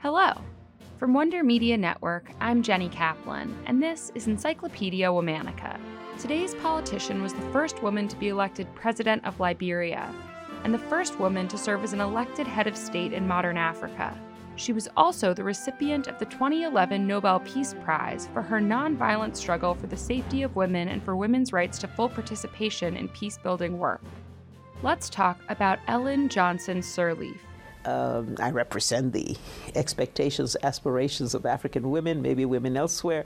Hello. From Wonder Media Network, I'm Jenny Kaplan, and this is Encyclopedia Womannica. Today's politician was the first woman to be elected president of Liberia, and the first woman to serve as an elected head of state in modern Africa. She was also the recipient of the 2011 Nobel Peace Prize for her nonviolent struggle for the safety of women and for women's rights to full participation in peace building work. Let's talk about Ellen Johnson Sirleaf. Um, I represent the expectations, aspirations of African women, maybe women elsewhere.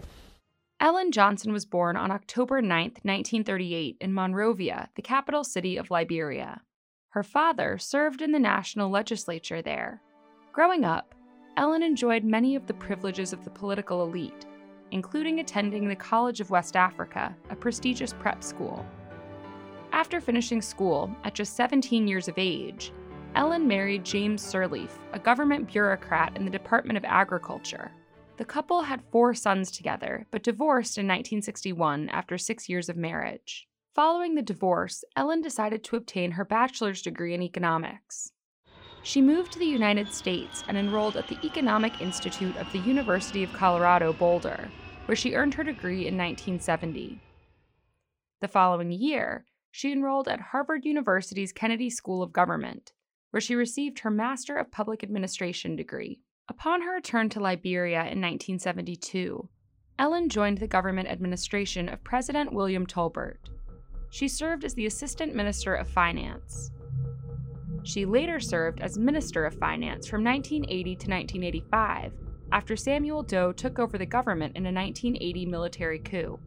Ellen Johnson was born on October 9, 1938, in Monrovia, the capital city of Liberia. Her father served in the national legislature there. Growing up, Ellen enjoyed many of the privileges of the political elite, including attending the College of West Africa, a prestigious prep school. After finishing school at just 17 years of age, Ellen married James Sirleaf, a government bureaucrat in the Department of Agriculture. The couple had four sons together, but divorced in 1961 after six years of marriage. Following the divorce, Ellen decided to obtain her bachelor's degree in economics. She moved to the United States and enrolled at the Economic Institute of the University of Colorado Boulder, where she earned her degree in 1970. The following year, she enrolled at Harvard University's Kennedy School of Government, where she received her Master of Public Administration degree. Upon her return to Liberia in 1972, Ellen joined the government administration of President William Tolbert. She served as the Assistant Minister of Finance. She later served as Minister of Finance from 1980 to 1985 after Samuel Doe took over the government in a 1980 military coup.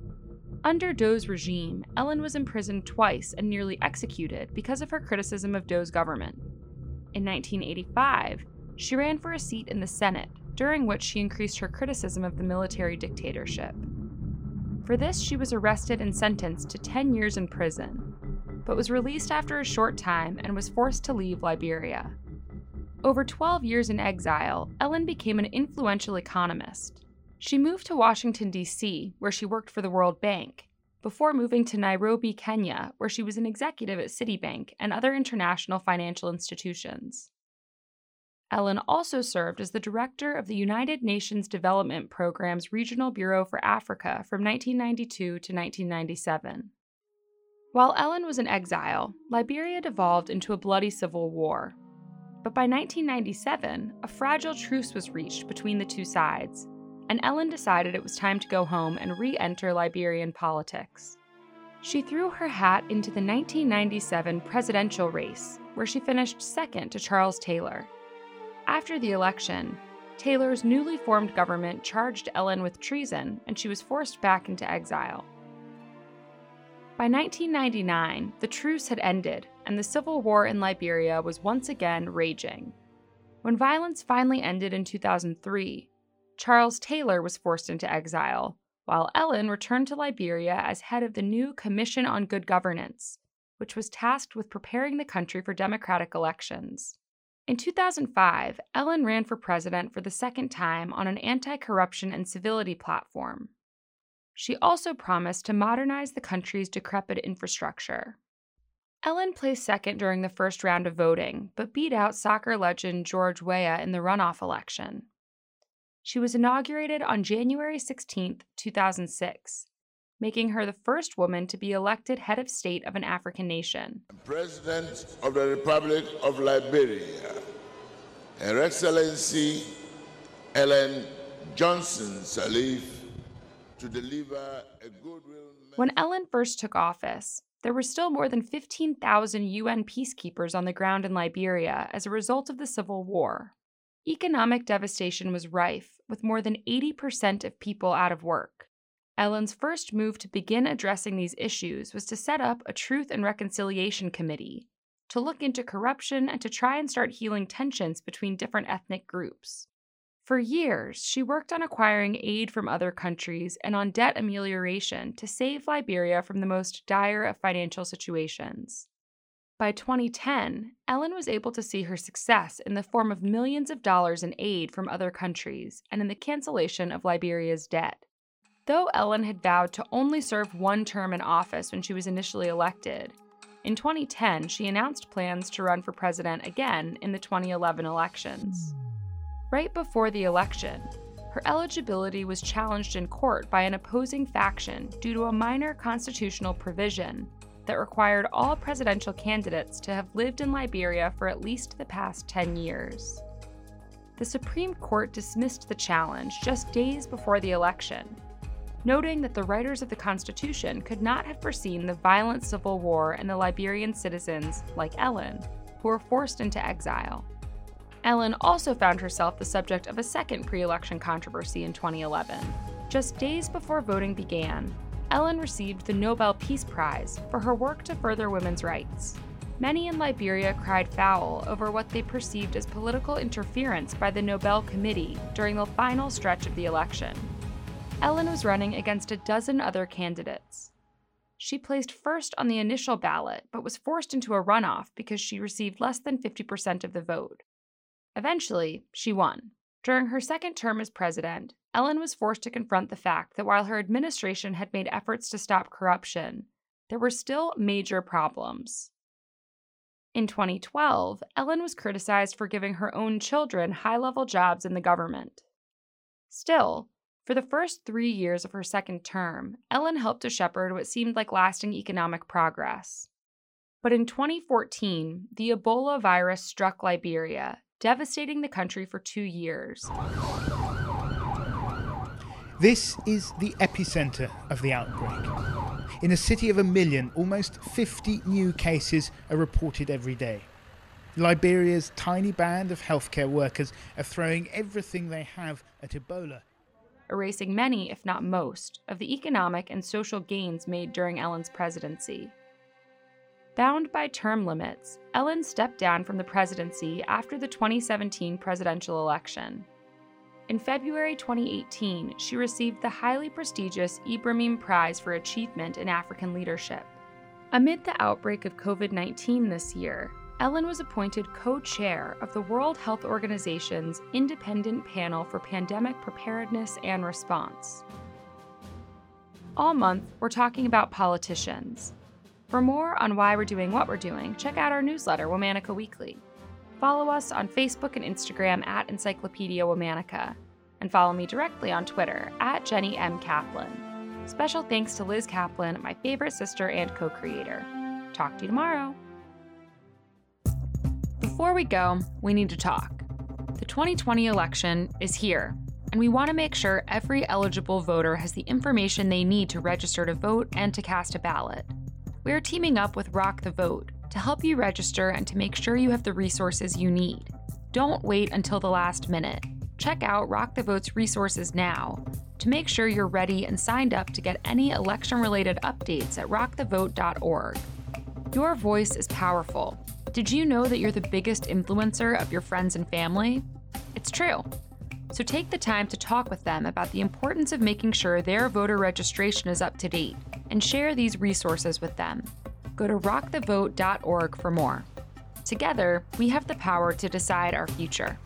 Under Doe's regime, Ellen was imprisoned twice and nearly executed because of her criticism of Doe's government. In 1985, she ran for a seat in the Senate, during which she increased her criticism of the military dictatorship. For this, she was arrested and sentenced to 10 years in prison, but was released after a short time and was forced to leave Liberia. Over 12 years in exile, Ellen became an influential economist. She moved to Washington, D.C., where she worked for the World Bank, before moving to Nairobi, Kenya, where she was an executive at Citibank and other international financial institutions. Ellen also served as the director of the United Nations Development Program's Regional Bureau for Africa from 1992 to 1997. While Ellen was in exile, Liberia devolved into a bloody civil war. But by 1997, a fragile truce was reached between the two sides, and Ellen decided it was time to go home and re enter Liberian politics. She threw her hat into the 1997 presidential race, where she finished second to Charles Taylor. After the election, Taylor's newly formed government charged Ellen with treason, and she was forced back into exile. By 1999, the truce had ended, and the civil war in Liberia was once again raging. When violence finally ended in 2003, Charles Taylor was forced into exile, while Ellen returned to Liberia as head of the new Commission on Good Governance, which was tasked with preparing the country for democratic elections. In 2005, Ellen ran for president for the second time on an anti corruption and civility platform. She also promised to modernize the country's decrepit infrastructure. Ellen placed second during the first round of voting, but beat out soccer legend George Weah in the runoff election. She was inaugurated on January 16, 2006, making her the first woman to be elected head of state of an African nation. President of the Republic of Liberia, Her Excellency Ellen Johnson Sirleaf, to deliver a goodwill. When Ellen first took office, there were still more than 15,000 UN peacekeepers on the ground in Liberia as a result of the civil war. Economic devastation was rife, with more than 80% of people out of work. Ellen's first move to begin addressing these issues was to set up a Truth and Reconciliation Committee to look into corruption and to try and start healing tensions between different ethnic groups. For years, she worked on acquiring aid from other countries and on debt amelioration to save Liberia from the most dire of financial situations. By 2010, Ellen was able to see her success in the form of millions of dollars in aid from other countries and in the cancellation of Liberia's debt. Though Ellen had vowed to only serve one term in office when she was initially elected, in 2010 she announced plans to run for president again in the 2011 elections. Right before the election, her eligibility was challenged in court by an opposing faction due to a minor constitutional provision that required all presidential candidates to have lived in Liberia for at least the past 10 years. The Supreme Court dismissed the challenge just days before the election, noting that the writers of the Constitution could not have foreseen the violent civil war and the Liberian citizens, like Ellen, who were forced into exile. Ellen also found herself the subject of a second pre election controversy in 2011. Just days before voting began, Ellen received the Nobel Peace Prize for her work to further women's rights. Many in Liberia cried foul over what they perceived as political interference by the Nobel Committee during the final stretch of the election. Ellen was running against a dozen other candidates. She placed first on the initial ballot, but was forced into a runoff because she received less than 50% of the vote. Eventually, she won. During her second term as president, Ellen was forced to confront the fact that while her administration had made efforts to stop corruption, there were still major problems. In 2012, Ellen was criticized for giving her own children high level jobs in the government. Still, for the first three years of her second term, Ellen helped to shepherd what seemed like lasting economic progress. But in 2014, the Ebola virus struck Liberia, devastating the country for two years. This is the epicenter of the outbreak. In a city of a million, almost 50 new cases are reported every day. Liberia's tiny band of healthcare workers are throwing everything they have at Ebola. Erasing many, if not most, of the economic and social gains made during Ellen's presidency. Bound by term limits, Ellen stepped down from the presidency after the 2017 presidential election. In February 2018, she received the highly prestigious Ibrahim Prize for Achievement in African Leadership. Amid the outbreak of COVID 19 this year, Ellen was appointed co chair of the World Health Organization's Independent Panel for Pandemic Preparedness and Response. All month, we're talking about politicians, for more on why we're doing what we're doing, check out our newsletter, Womannica Weekly. Follow us on Facebook and Instagram at Encyclopedia Womannica, and follow me directly on Twitter at Jenny M. Kaplan. Special thanks to Liz Kaplan, my favorite sister and co creator. Talk to you tomorrow. Before we go, we need to talk. The 2020 election is here, and we want to make sure every eligible voter has the information they need to register to vote and to cast a ballot we are teaming up with Rock the Vote to help you register and to make sure you have the resources you need. Don't wait until the last minute. Check out Rock the Vote's resources now to make sure you're ready and signed up to get any election related updates at rockthevote.org. Your voice is powerful. Did you know that you're the biggest influencer of your friends and family? It's true. So take the time to talk with them about the importance of making sure their voter registration is up to date and share these resources with them. Go to rockthevote.org for more. Together, we have the power to decide our future.